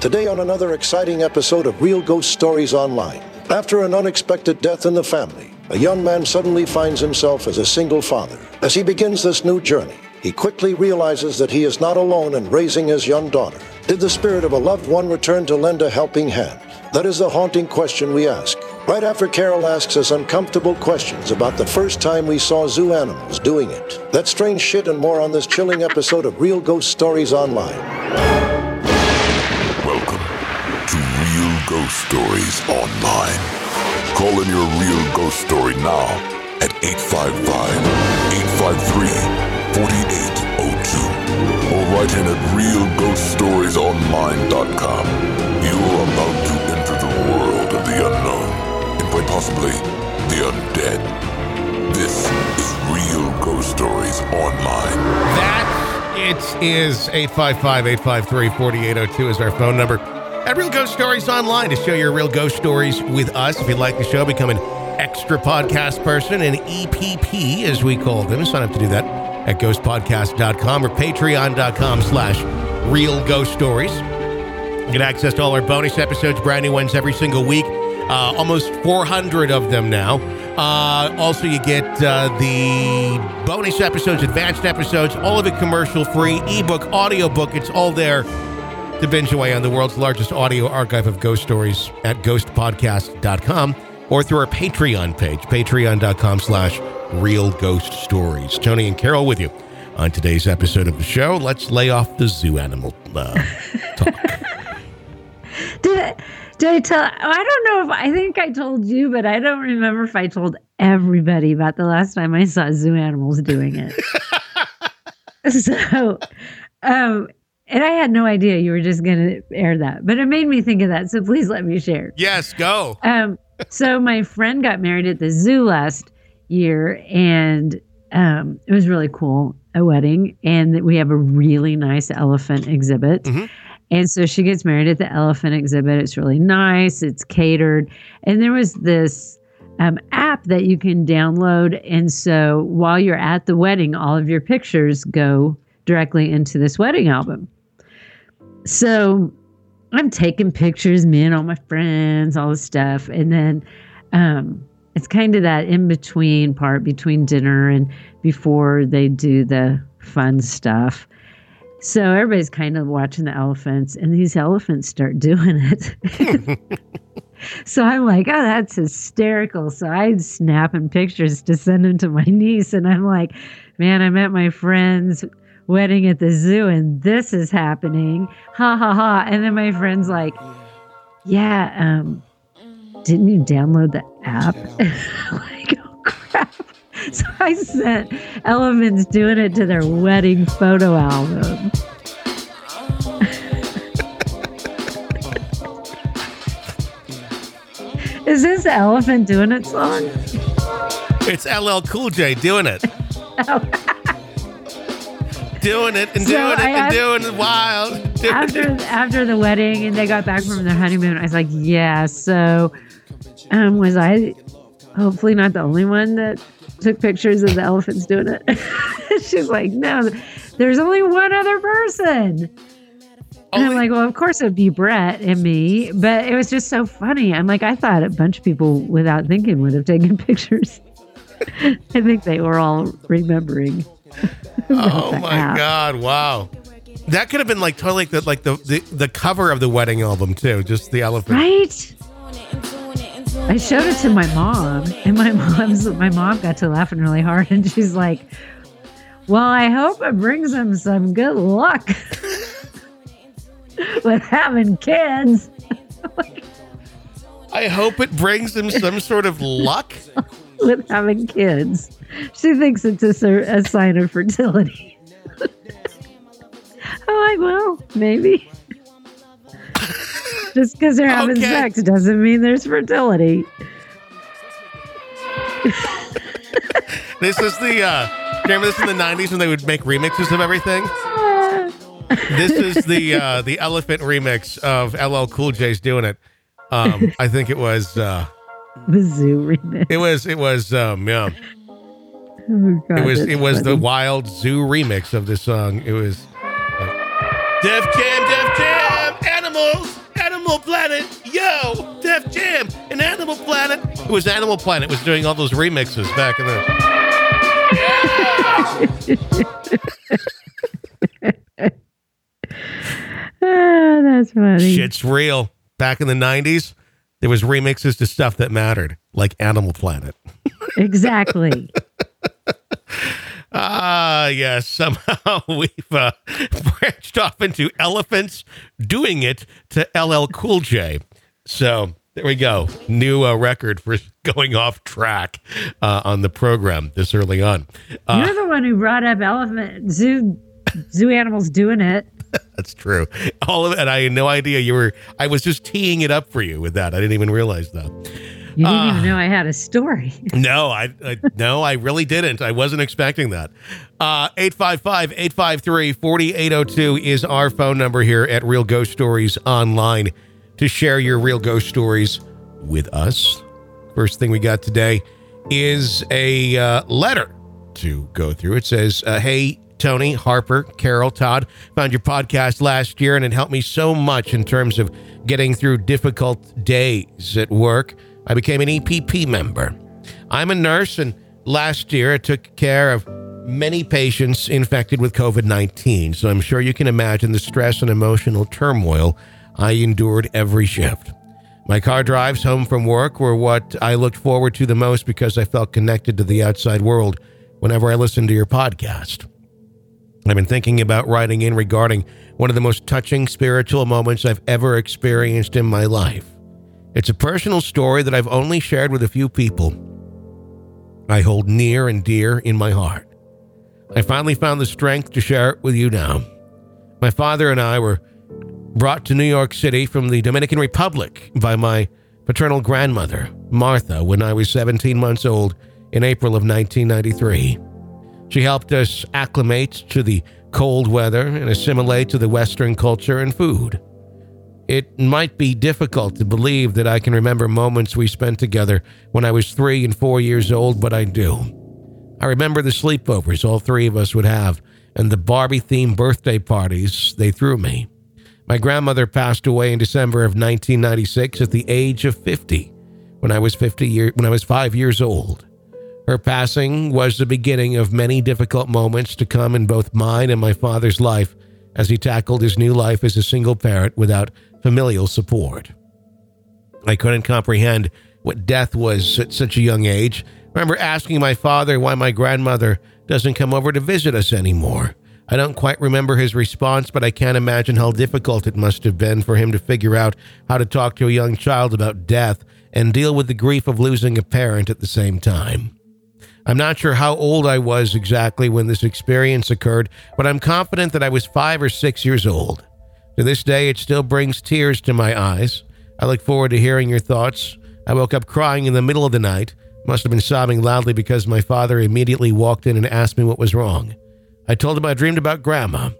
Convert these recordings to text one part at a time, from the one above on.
Today, on another exciting episode of Real Ghost Stories Online. After an unexpected death in the family, a young man suddenly finds himself as a single father. As he begins this new journey, he quickly realizes that he is not alone in raising his young daughter. Did the spirit of a loved one return to lend a helping hand? That is the haunting question we ask. Right after Carol asks us uncomfortable questions about the first time we saw zoo animals doing it. That strange shit and more on this chilling episode of Real Ghost Stories Online. Ghost Stories Online. Call in your real ghost story now at 855-853-4802 or write in at realghoststoriesonline.com. You are about to enter the world of the unknown and quite possibly the undead. This is Real Ghost Stories Online. That it is 855-853-4802 is our phone number. At Real Ghost Stories Online to show your real ghost stories with us. If you like the show, become an extra podcast person, an EPP as we call them. Sign up to do that at ghostpodcast.com or patreon.com slash real ghost stories. Get access to all our bonus episodes, brand new ones every single week. Uh, almost 400 of them now. Uh, also, you get uh, the bonus episodes, advanced episodes, all of it commercial free, ebook, audiobook. It's all there to binge away on the world's largest audio archive of ghost stories at ghostpodcast.com or through our Patreon page, patreon.com slash real ghost stories. Tony and Carol with you on today's episode of the show. Let's lay off the zoo animal uh, talk. Did I, did I tell? I don't know if I think I told you, but I don't remember if I told everybody about the last time I saw zoo animals doing it. so, um, and I had no idea you were just going to air that, but it made me think of that. So please let me share. Yes, go. Um, so my friend got married at the zoo last year, and um, it was really cool. A wedding, and we have a really nice elephant exhibit. Mhm. And so she gets married at the elephant exhibit. It's really nice. It's catered, and there was this um, app that you can download. And so while you're at the wedding, all of your pictures go directly into this wedding album. So I'm taking pictures, me and all my friends, all this stuff. And then um, it's kind of that in between part between dinner and before they do the fun stuff. So everybody's kind of watching the elephants, and these elephants start doing it. so I'm like, oh, that's hysterical. So I'm snapping pictures to send them to my niece, and I'm like, man, I'm at my friend's wedding at the zoo, and this is happening. Ha ha ha. And then my friend's like, yeah, um, didn't you download the app? like, oh crap. So I sent elephants doing it to their wedding photo album. Is this elephant doing it song? It's LL Cool J doing it. doing it and So doing it I and doing it wild. Doing after it. after the wedding and they got back from their honeymoon, I was like, yeah. So, um, was I hopefully not the only one that took pictures of the elephants doing it? She's like, no, there's only one other person. And I'm like, well, of course it'd be Brett and me, but it was just so funny. I'm like, I thought a bunch of people without thinking would have taken pictures. I think they were all remembering. Oh my app. god! Wow, that could have been like totally like the like the, the the cover of the wedding album too. Just the elephant. Right? I showed it to my mom, and my mom's my mom got to laughing really hard, and she's like, "Well, I hope it brings him some good luck with having kids." I hope it brings him some sort of luck. With having kids, she thinks it's a, a sign of fertility. Oh I'm like, well, maybe. Just because they're having Okay. sex doesn't mean there's fertility. This is the uh remember this in the nineties when they would make remixes of everything? This is the uh the elephant remix of LL Cool J's doing it. Um I think it was uh The zoo remix. it was it was um yeah. Oh, God, It was it was the wild zoo remix of this song. It was uh, Def Jam, Def Jam, animals. Animal Planet, yo, Def Jam, and Animal Planet. It was Animal Planet was doing all those remixes back in the. Ah, that's funny. Shit's real. Back in the '90s, there was remixes to stuff that mattered, like Animal Planet. Exactly. Ah, yes. Somehow we've uh, branched off into elephants doing it to LL Cool J. So there we go. New uh, record for going off track uh, on the program this early on. Uh, You're the one who brought up elephant zoo zoo animals doing it. That's true. All of it. And I had no idea you were. I was just teeing it up for you with that. I didn't even realize that. You didn't Ah. even know I had a story. No, I, I no, I really didn't. I wasn't expecting that. Uh 855-853-4802 is our phone number here at Real Ghost Stories Online to share your real ghost stories with us. First thing we got today is a uh, letter to go through. It says, uh, "Hey Tony, Harper, Carol, Todd, found your podcast last year and it helped me so much in terms of getting through difficult days at work. I became an EPP member. I'm a nurse, and last year I took care of many patients infected with COVID 19, so I'm sure you can imagine the stress and emotional turmoil I endured every shift. My car drives home from work were what I looked forward to the most because I felt connected to the outside world whenever I listened to your podcast. I've been thinking about writing in regarding one of the most touching spiritual moments I've ever experienced in my life. It's a personal story that I've only shared with a few people. I hold near and dear in my heart. I finally found the strength to share it with you now. My father and I were brought to New York City from the Dominican Republic by my paternal grandmother, Martha, when I was 17 months old in April of 1993. She helped us acclimate to the cold weather and assimilate to the Western culture and food. It might be difficult to believe that I can remember moments we spent together when I was three and four years old, but I do. I remember the sleepovers all three of us would have and the Barbie themed birthday parties they threw me. My grandmother passed away in December of 1996 at the age of 50 when I was 50 year, when I was 5 years old. Her passing was the beginning of many difficult moments to come in both mine and my father's life as he tackled his new life as a single parent without familial support. I couldn't comprehend what death was at such a young age. I remember asking my father why my grandmother doesn't come over to visit us anymore. I don't quite remember his response, but I can't imagine how difficult it must have been for him to figure out how to talk to a young child about death and deal with the grief of losing a parent at the same time. I'm not sure how old I was exactly when this experience occurred, but I'm confident that I was five or six years old. To this day, it still brings tears to my eyes. I look forward to hearing your thoughts. I woke up crying in the middle of the night. Must have been sobbing loudly because my father immediately walked in and asked me what was wrong. I told him I dreamed about Grandma.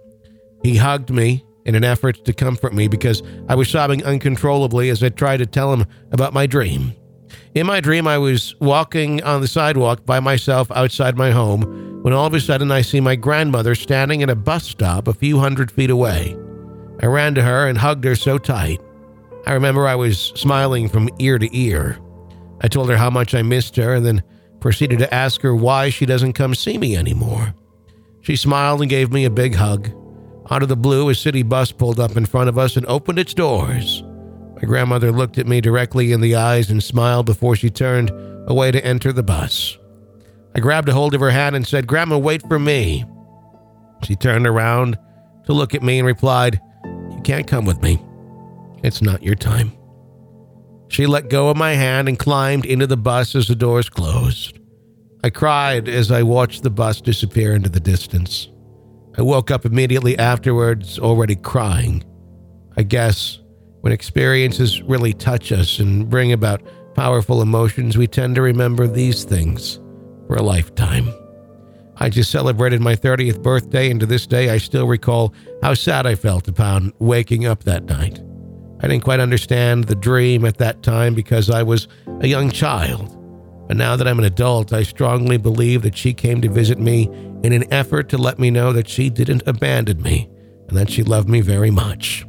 He hugged me in an effort to comfort me because I was sobbing uncontrollably as I tried to tell him about my dream. In my dream, I was walking on the sidewalk by myself outside my home when all of a sudden I see my grandmother standing at a bus stop a few hundred feet away. I ran to her and hugged her so tight. I remember I was smiling from ear to ear. I told her how much I missed her and then proceeded to ask her why she doesn't come see me anymore. She smiled and gave me a big hug. Out of the blue, a city bus pulled up in front of us and opened its doors. My grandmother looked at me directly in the eyes and smiled before she turned away to enter the bus. I grabbed a hold of her hand and said, Grandma, wait for me. She turned around to look at me and replied, You can't come with me. It's not your time. She let go of my hand and climbed into the bus as the doors closed. I cried as I watched the bus disappear into the distance. I woke up immediately afterwards, already crying. I guess when experiences really touch us and bring about powerful emotions, we tend to remember these things for a lifetime. I just celebrated my 30th birthday, and to this day, I still recall how sad I felt upon waking up that night. I didn't quite understand the dream at that time because I was a young child. But now that I'm an adult, I strongly believe that she came to visit me in an effort to let me know that she didn't abandon me and that she loved me very much.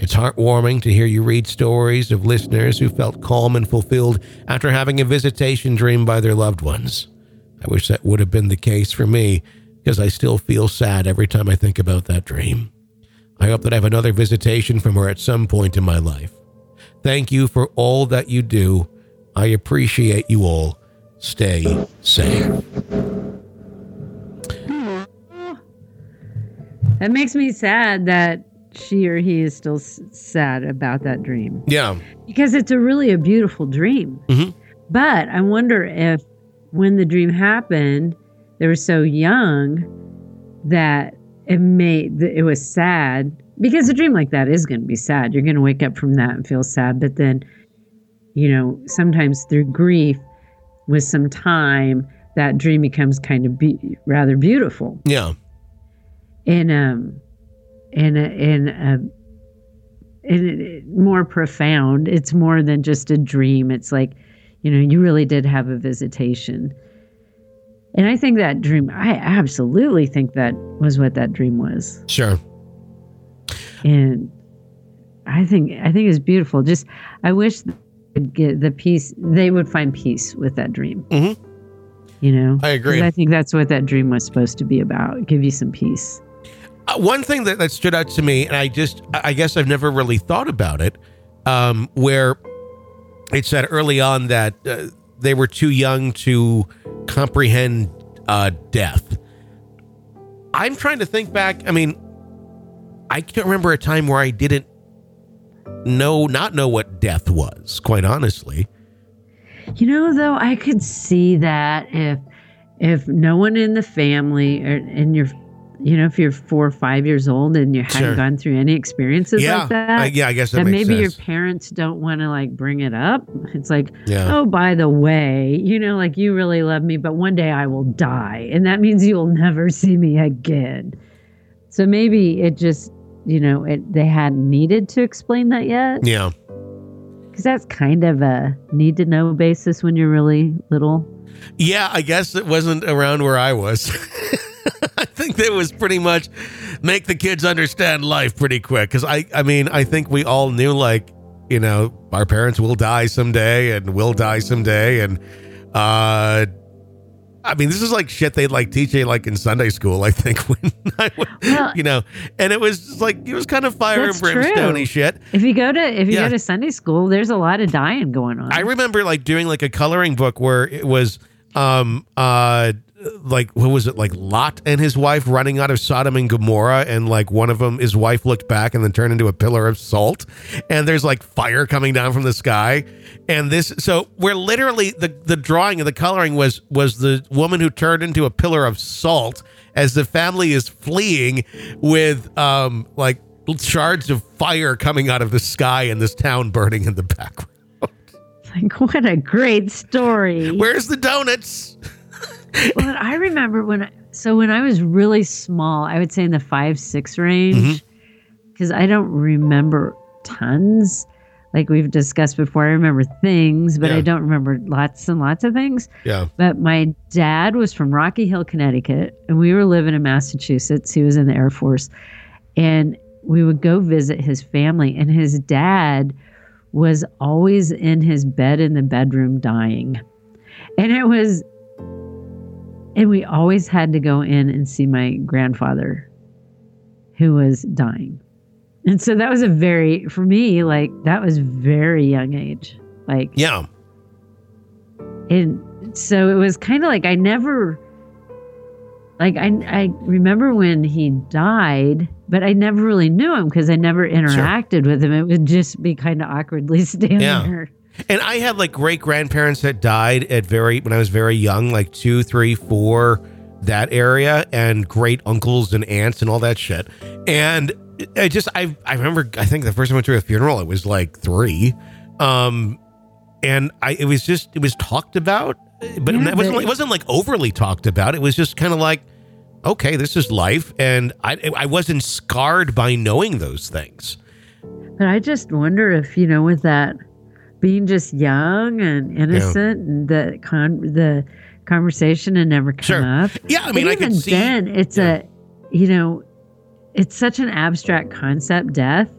It's heartwarming to hear you read stories of listeners who felt calm and fulfilled after having a visitation dream by their loved ones. I wish that would have been the case for me because I still feel sad every time I think about that dream. I hope that I have another visitation from her at some point in my life. Thank you for all that you do. I appreciate you all. Stay safe. That makes me sad that she or he is still s- sad about that dream Yeah. because it's a really a beautiful dream. Mhm. But I wonder if when the dream happened, they were so young that it made it was sad because a dream like that is going to be sad. You're going to wake up from that and feel sad, but then you know, sometimes through grief with some time that dream becomes kind of be- rather beautiful Yeah. And um in a, in a in a, more profound. It's more than just a dream. It's like you know you really did have a visitation. And i think that dream i absolutely think that was what that dream was. Sure. and i think i think it's beautiful. Just i wish get the peace they would find peace with that dream. Mhm. you know? I agree. i think that's what that dream was supposed to be about give you some peace one thing that, that stood out to me, and I just, I guess I've never really thought about it, um, where it said early on that uh, they were too young to comprehend uh, death. I'm trying to think back. I mean, I can't remember a time where I didn't know, not know what death was, quite honestly. You know, though, I could see that if if no one in the family or and you're, you know, if you're four or five years old and you haven't gone through any experiences yeah. like that, I- yeah, I guess that makes maybe your parents don't want to like bring it up. It's like, Yeah. oh, by the way, you know, like you really love me, but one day I will die, and that means you will never see me again. So maybe it just, you know, it they hadn't needed to explain that yet Yeah. because that's kind of a need to know basis when you're really little. Yeah, I guess it wasn't around where I was. I think that was pretty much make the kids understand life pretty quick. Because I, I mean, I think we all knew like, you know, our parents will die someday and we'll die someday, and uh, I mean, this is like shit they'd like teach you like in Sunday school. I think when I, was, Well- you know, and it was like it was kind of fire and brimstone shit. If you go to if you Yeah. go to Sunday school, there's a lot of dying going on. I remember like doing like a coloring book where it was um uh like what was it like Lot and his wife running out of Sodom and Gomorrah and like one of them his wife looked back and then turned into a pillar of salt and there's like fire coming down from the sky and this so we're literally the the drawing of the coloring was was the woman who turned into a pillar of salt as the family is fleeing with um like shards of fire coming out of the sky and this town burning in the background like what a great story. Where's the donuts? well, I remember when I, so when I was really small, I would say in the five six range, Mm-hmm. because I don't remember tons. Like we've discussed before, I remember things, but Yeah. I don't remember lots and lots of things. Yeah. But my dad was from Rocky Hill, Connecticut, and we were living in Massachusetts. He was in the Air Force. And we would go visit his family, and his dad was always in his bed in the bedroom dying. And it was, and we always had to go in and see my grandfather who was dying. And so that was a very, for me, like, that was very young age. Like, Yeah. and so it was kind of like I never like I I remember when he died, but I never really knew him because I never interacted with him. It would just be kind of awkwardly standing Yeah. there. And I had like great grandparents that died at very when I was very young, like two, three, four, that area, and great uncles and aunts and all that shit. And I just I I remember I think the first time I went to a funeral, it was like three. Um and I it was just it was talked about, but Yeah, it wasn't but- it wasn't like overly talked about. It was just kind of like, okay, this is life. And I I wasn't scarred by knowing those things. But I just wonder if you know, with that being just young and innocent, and the con the conversation had never come Sure. up. Yeah, I mean But I even see then, it's yeah. a, you know, it's such an abstract concept, death,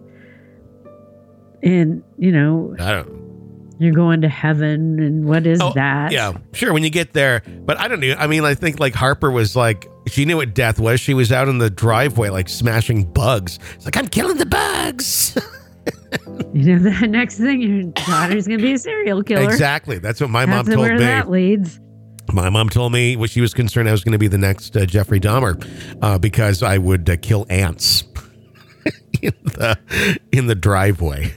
and you know, I don't. you're going to heaven, and what is Oh, that? Yeah, sure. When you get there, but I don't know. I mean, I think like Harper was like, she knew what death was. She was out in the driveway, like smashing bugs. It's like I'm killing the bugs. You know, the next thing your daughter's gonna be a serial killer. exactly. That's what my mom That's told where me. that leads. My mom told me what she was concerned I was going to be the next uh, Jeffrey Dahmer uh, because I would uh, kill ants in the in the driveway.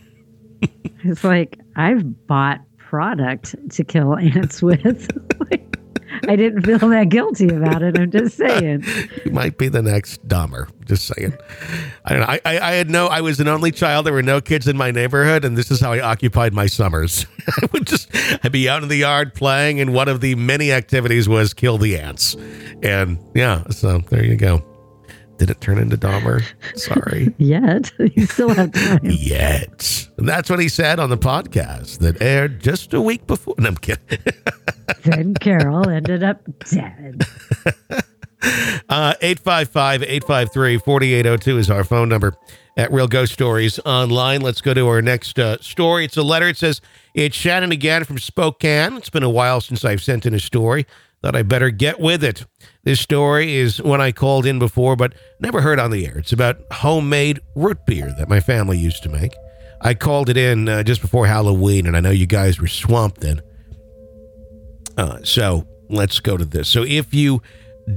It's like I've bought product to kill ants with. Like, I didn't feel that guilty about it. I'm just saying. You might be the next Dahmer. Just saying. I don't know. I, I, I had no. I was an only child. There were no kids in my neighborhood, and this is how I occupied my summers. I would just I'd be out in the yard playing, and one of the many activities was kill the ants. And yeah, so there you go. Did it turn into Dahmer? Sorry. Yet you still have time. yet. And that's what he said on the podcast that aired just a week before. No, I'm kidding. Then Carol ended up dead. Uh, 855 853 4802 is our phone number at Real Ghost Stories Online. Let's go to our next uh, story. It's a letter. It says, It's Shannon again from Spokane. It's been a while since I've sent in a story. Thought I better get with it. This story is one I called in before, but never heard on the air. It's about homemade root beer that my family used to make. I called it in uh, just before Halloween, and I know you guys were swamped then. Uh, so let's go to this. So if you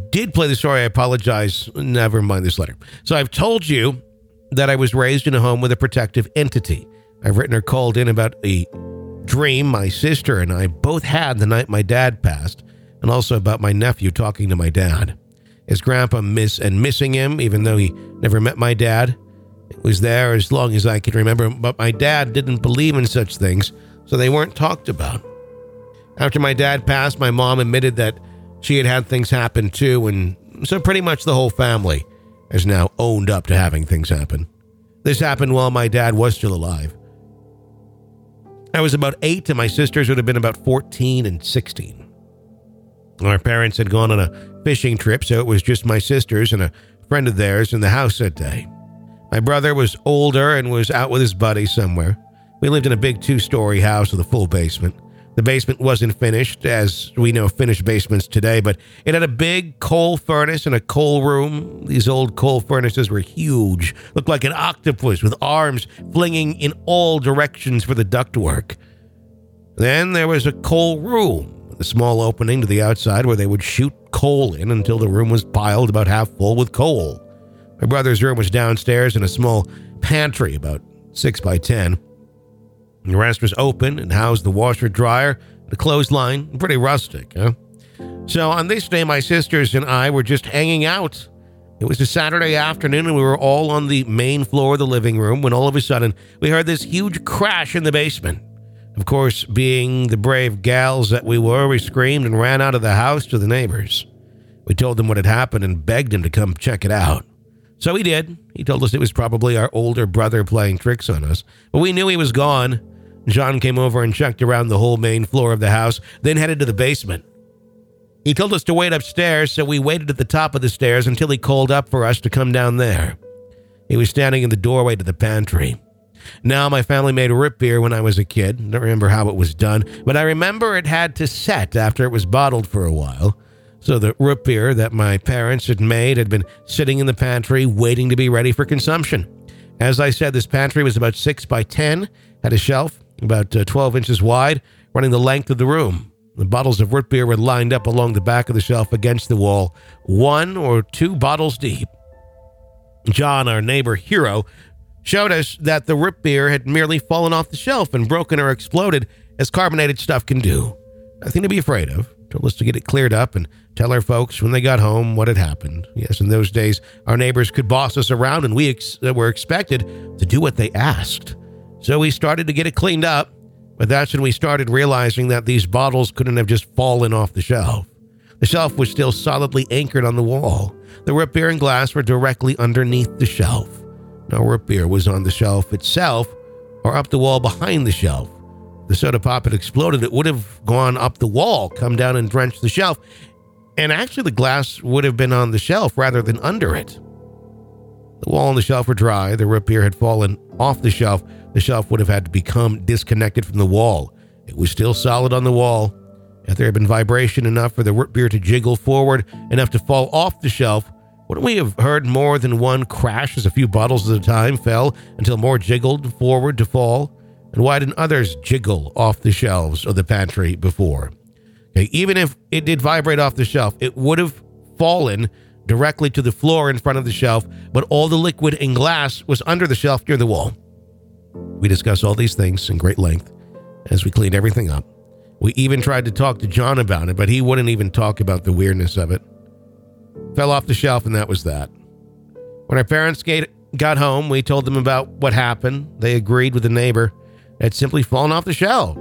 did play the story, I apologize. Never mind this letter. So I've told you that I was raised in a home with a protective entity. I've written or called in about a dream my sister and I both had the night my dad passed, and also about my nephew talking to my dad. His grandpa miss and missing him, even though he never met my dad. It was there as long as I could remember, but my dad didn't believe in such things, so they weren't talked about. After my dad passed, my mom admitted that she had had things happen too, and so pretty much the whole family has now owned up to having things happen. This happened while my dad was still alive. I was about eight, and my sisters would have been about 14 and 16. Our parents had gone on a fishing trip, so it was just my sisters and a friend of theirs in the house that day. My brother was older and was out with his buddy somewhere. We lived in a big two story house with a full basement. The basement wasn't finished, as we know finished basements today, but it had a big coal furnace and a coal room. These old coal furnaces were huge, looked like an octopus with arms flinging in all directions for the ductwork. Then there was a coal room a small opening to the outside where they would shoot coal in until the room was piled about half full with coal. My brother's room was downstairs in a small pantry about six by ten. The rest was open and housed the washer dryer, the clothesline, pretty rustic, huh? So on this day, my sisters and I were just hanging out. It was a Saturday afternoon, and we were all on the main floor of the living room when all of a sudden we heard this huge crash in the basement. Of course, being the brave gals that we were, we screamed and ran out of the house to the neighbors. We told them what had happened and begged him to come check it out. So he did. He told us it was probably our older brother playing tricks on us. But we knew he was gone. John came over and checked around the whole main floor of the house, then headed to the basement. He told us to wait upstairs, so we waited at the top of the stairs until he called up for us to come down there. He was standing in the doorway to the pantry. Now, my family made root beer when I was a kid. I don't remember how it was done, but I remember it had to set after it was bottled for a while. So the root beer that my parents had made had been sitting in the pantry waiting to be ready for consumption. As I said, this pantry was about 6 by 10, had a shelf about uh, 12 inches wide, running the length of the room. The bottles of root beer were lined up along the back of the shelf against the wall, one or two bottles deep. John, our neighbor hero, showed us that the root beer had merely fallen off the shelf and broken or exploded, as carbonated stuff can do. Nothing to be afraid of. Told us to get it cleared up and tell our folks when they got home what had happened. Yes, in those days, our neighbors could boss us around, and we ex- uh, were expected to do what they asked. So we started to get it cleaned up, but that's when we started realizing that these bottles couldn't have just fallen off the shelf. The shelf was still solidly anchored on the wall. The root beer and glass were directly underneath the shelf. No root beer was on the shelf itself or up the wall behind the shelf. The soda pop had exploded. It would have gone up the wall, come down and drenched the shelf. And actually, the glass would have been on the shelf rather than under it. The wall and the shelf were dry. The root beer had fallen off the shelf. The shelf would have had to become disconnected from the wall. It was still solid on the wall. If there had been vibration enough for the root beer to jiggle forward, enough to fall off the shelf, wouldn't we have heard more than one crash as a few bottles at a time fell until more jiggled forward to fall? And why didn't others jiggle off the shelves of the pantry before? Okay, even if it did vibrate off the shelf, it would have fallen directly to the floor in front of the shelf, but all the liquid and glass was under the shelf near the wall. We discussed all these things in great length as we cleaned everything up. We even tried to talk to John about it, but he wouldn't even talk about the weirdness of it. Fell off the shelf, and that was that. When our parents got home, we told them about what happened. They agreed with the neighbor. It had simply fallen off the shelf.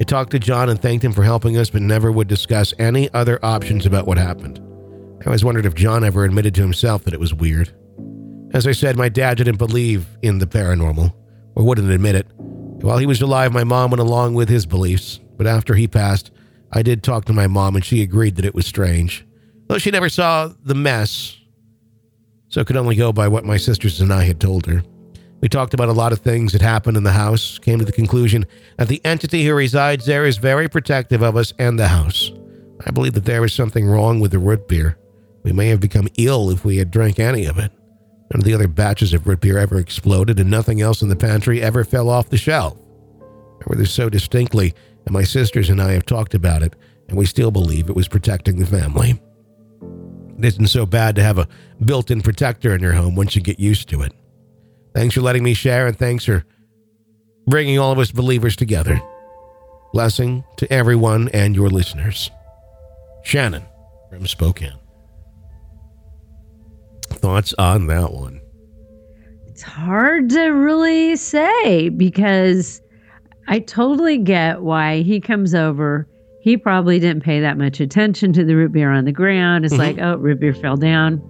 I talked to John and thanked him for helping us, but never would discuss any other options about what happened. I always wondered if John ever admitted to himself that it was weird. As I said, my dad didn't believe in the paranormal, or wouldn't admit it. While he was alive, my mom went along with his beliefs, but after he passed, I did talk to my mom and she agreed that it was strange. Though she never saw the mess, so could only go by what my sisters and I had told her. We talked about a lot of things that happened in the house, came to the conclusion that the entity who resides there is very protective of us and the house. I believe that there was something wrong with the root beer. We may have become ill if we had drank any of it. None of the other batches of root beer ever exploded, and nothing else in the pantry ever fell off the shelf. I remember this so distinctly, and my sisters and I have talked about it, and we still believe it was protecting the family. It isn't so bad to have a built in protector in your home once you get used to it. Thanks for letting me share, and thanks for bringing all of us believers together. Blessing to everyone and your listeners. Shannon from Spokane. Thoughts on that one? It's hard to really say because I totally get why he comes over. He probably didn't pay that much attention to the root beer on the ground. It's mm-hmm. like, oh, root beer fell down.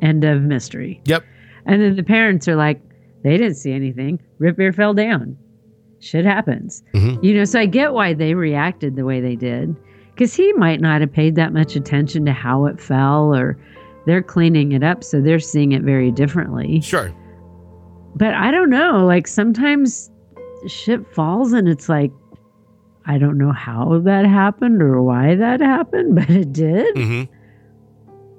End of mystery. Yep. And then the parents are like, they didn't see anything. Root beer fell down. Shit happens. Mm-hmm. You know, so I get why they reacted the way they did. Because he might not have paid that much attention to how it fell or they're cleaning it up. So they're seeing it very differently. Sure. But I don't know. Like sometimes shit falls and it's like, I don't know how that happened or why that happened, but it did. Mm-hmm.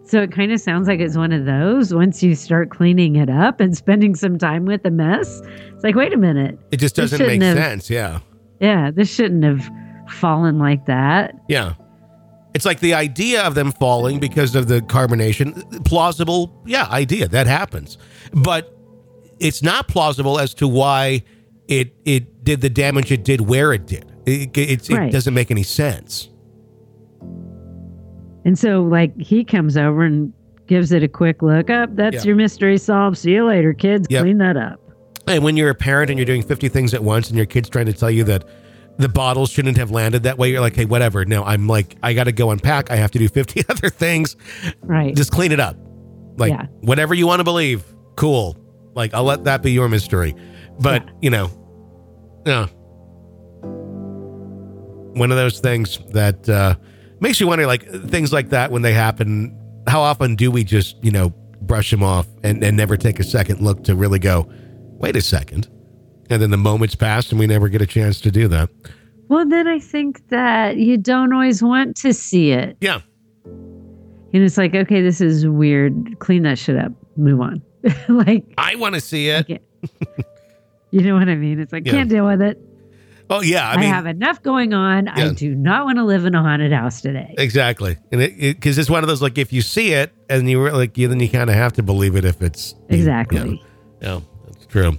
So it kind of sounds like it's one of those. Once you start cleaning it up and spending some time with the mess, it's like, wait a minute. It just doesn't make have, sense. Yeah. Yeah. This shouldn't have fallen like that. Yeah. It's like the idea of them falling because of the carbonation, plausible, yeah, idea that happens. But it's not plausible as to why it it did the damage it did where it did. It, it, right. it doesn't make any sense. And so, like, he comes over and gives it a quick look up. That's yeah. your mystery solved. See you later, kids. Yep. Clean that up. And when you're a parent and you're doing 50 things at once and your kid's trying to tell you that the bottles shouldn't have landed that way, you're like, hey, whatever. No, I'm like, I got to go unpack. I have to do 50 other things. Right. Just clean it up. Like, yeah. whatever you want to believe, cool. Like, I'll let that be your mystery. But, yeah. you know, yeah. One of those things that, uh, makes you wonder like things like that when they happen how often do we just you know brush them off and, and never take a second look to really go wait a second. And then the moments pass and we never get a chance to do that. Well then i think that you don't always want to see it. Yeah. And it's like okay this is weird. Clean that shit up. Move on. Like i want to see it. You know what i mean? It's like yeah. can't deal with it Oh yeah, I, mean, I have enough going on. Yeah. I do not want to live in a haunted house today. Exactly, and it because it, it's one of those like if you see it and you were like you, then you kind of have to believe it if it's exactly. yeah, that's true.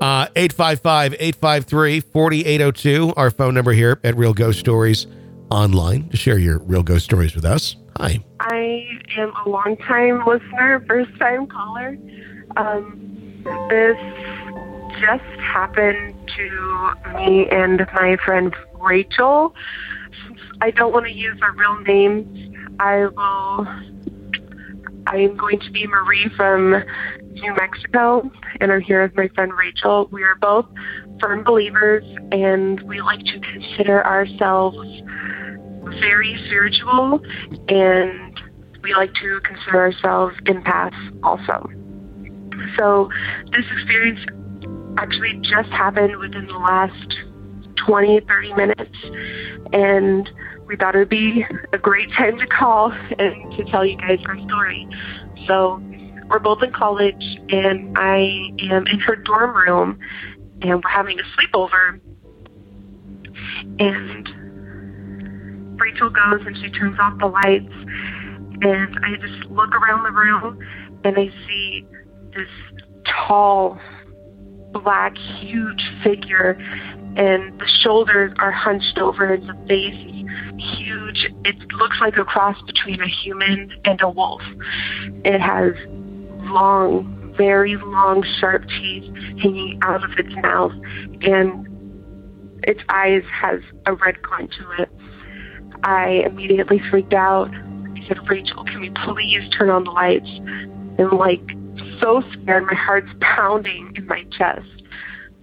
Uh, 855-853-4802, our phone number here at Real Ghost Stories online to share your real ghost stories with us. Hi. I am a long time listener, first time caller. Um, this just happened to me and my friend Rachel. Since I don't want to use our real names. I will. I am going to be Marie from New Mexico, and I'm here with my friend Rachel. We are both firm believers, and we like to consider ourselves very spiritual, and we like to consider ourselves empaths also. So this experience actually just happened within the last 20, 30 minutes. And we thought it would be a great time to call and to tell you guys our story. So we're both in college, and I am in her dorm room, and we're having a sleepover. And Rachel goes and she turns off the lights, and I just look around the room, and I see this tall, black, huge figure, and the shoulders are hunched over, and the face is huge. It looks like a cross between a human and a wolf. It has long, very long, sharp teeth hanging out of its mouth, and its eyes has a red glint to it. I immediately freaked out. I said, Rachel, can we please turn on the lights? And like so scared, my heart's pounding in my chest.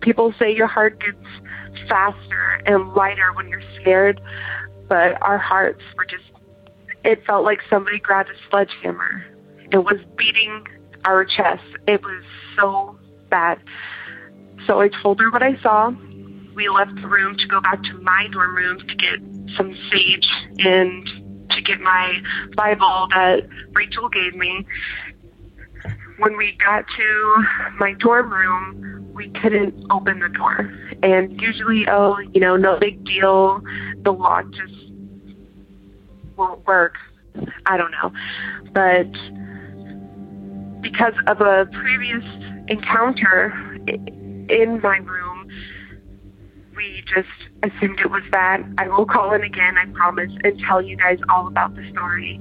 People say your heart gets faster and lighter when you're scared, but our hearts were just, it felt like somebody grabbed a sledgehammer and was beating our chest. It was so bad. So I told her what I saw. We left the room to go back to my dorm room to get some sage and to get my Bible that Rachel gave me. When we got to my dorm room, we couldn't open the door. And usually, oh, you know, no big deal. The lock just won't work. I don't know. But because of a previous encounter in my room, we just assumed it was that. I will call in again, I promise, and tell you guys all about the story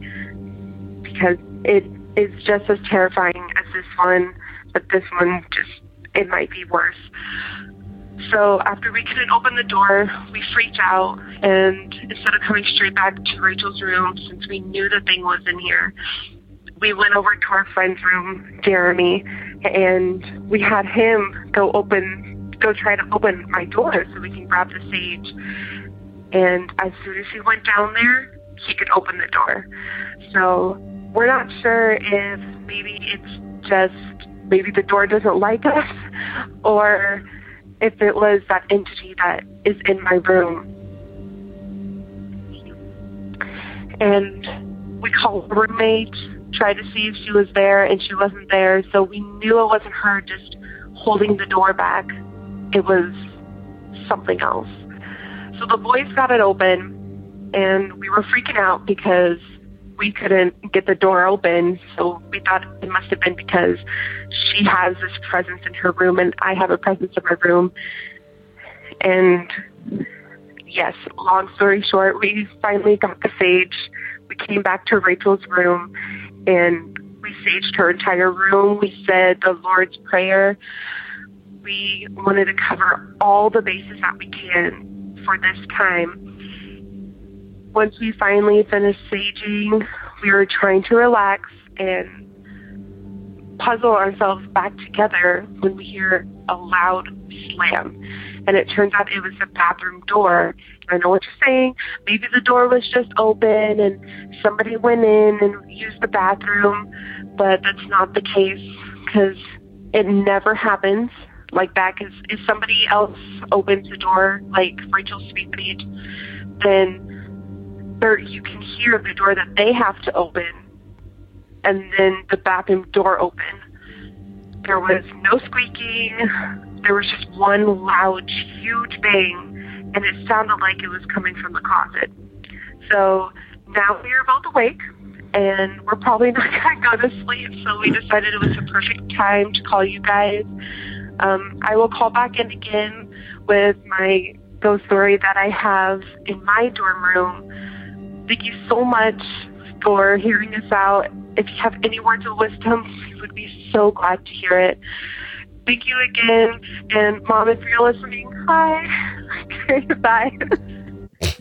because it is just as terrifying as this one, but this one just, it might be worse. So after we couldn't open the door, we freaked out, and instead of coming straight back to Rachel's room, since we knew the thing was in here, we went over to our friend's room, Jeremy, and we had him go open, go try to open my door so we can grab the sage. And as soon as he went down there, he could open the door. So we're not sure if maybe it's just maybe the door doesn't like us or if it was that entity that is in my room. And we called a roommate tried to see if she was there, and she wasn't there. So we knew it wasn't her just holding the door back. It was something else. So the boys got it open, and we were freaking out because we couldn't get the door open. So we thought it must have been because she has this presence in her room, and I have a presence in my room. And yes, long story short, we finally got the sage. We came back to Rachel's room and we saged her entire room. We said the Lord's Prayer. We wanted to cover all the bases that we can for this time. Once we finally finished saging, we were trying to relax and puzzle ourselves back together when we hear a loud slam. And it turns out it was the bathroom door. I know what you're saying. Maybe the door was just open and somebody went in and used the bathroom, but that's not the case because it never happens like that. Because if somebody else opens the door, like Rachel's suite then you can hear the door that they have to open and then the bathroom door open. There was no squeaking. There was just one loud, huge bang, and it sounded like it was coming from the closet. So now we are both awake, and we're probably not going to go to sleep. So we decided it was the perfect time to call you guys. Um, I will call back in again with my ghost story that I have in my dorm room. Thank you so much for hearing us out. If you have any words of wisdom, we would be so glad to hear it. Thank you again. And mom, if you're listening, hi. Bye.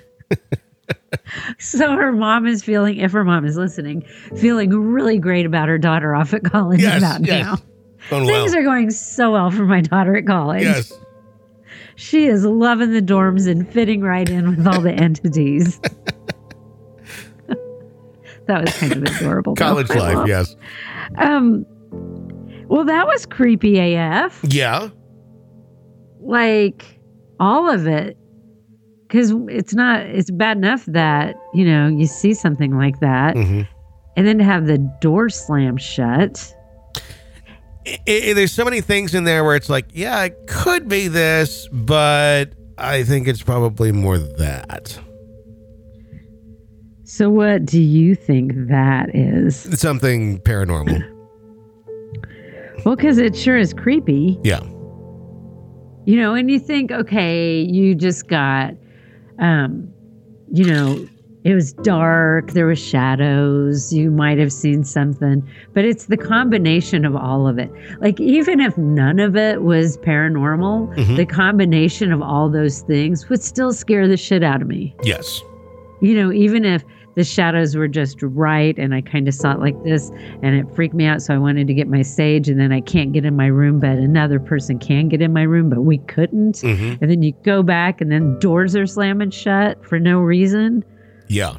so her mom is feeling, if her mom is listening, feeling really great about her daughter off at college Yes, about yes. now. Going Things well. are going so well for my daughter at college. Yes. She is loving the dorms and fitting right in with all the entities. That was kind of adorable. College life, love- yes. Um, Well, that was creepy AF. Yeah. Like all of it. Because it's not, it's bad enough that, you know, you see something like that. hmm And then to have the door slam shut. I- I- there's so many things in there where it's like, yeah, it could be this, but I think it's probably more that. So, what do you think that is? Something paranormal. Well, because it sure is creepy. Yeah. you know and you think okay you just got um you know it was dark there was shadows you might have seen something but it's the combination of all of it like even if none of it was paranormal Mhm. the combination of all those things would still scare the shit out of me Yes. you know even if the shadows were just right and i kind of saw it like this and it freaked me out so i wanted to get my sage and then i can't get in my room but another person can get in my room but we couldn't hmm and then you go back and then doors are slamming shut for no reason Yeah.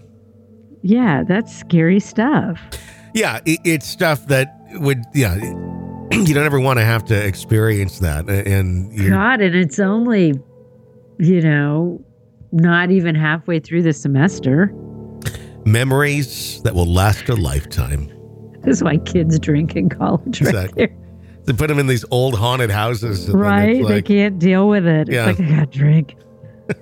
yeah that's scary stuff Yeah. It, it's stuff that would, yeah, you don't ever want to have to experience that. And god and it's only you know not even halfway through the semester memories that will last a lifetime. that's why kids drink in college right Exactly. there They put them in these old haunted houses. and right it's they can't deal with it Yeah. it's like i got drink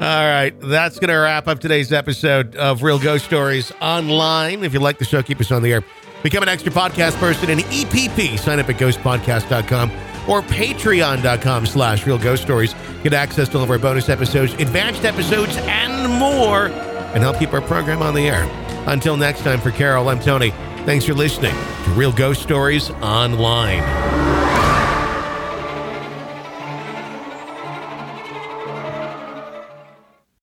All right, that's going to wrap up today's episode of Real Ghost Stories Online. If you like the show, keep us on the air. Become an extra podcast person in EPP. Sign up at ghostpodcast.com or patreon.com slash real ghost stories. Get access to all of our bonus episodes, advanced episodes, and more, and help keep our program on the air. Until next time, for Carol, I'm Tony. Thanks for listening to Real Ghost Stories Online.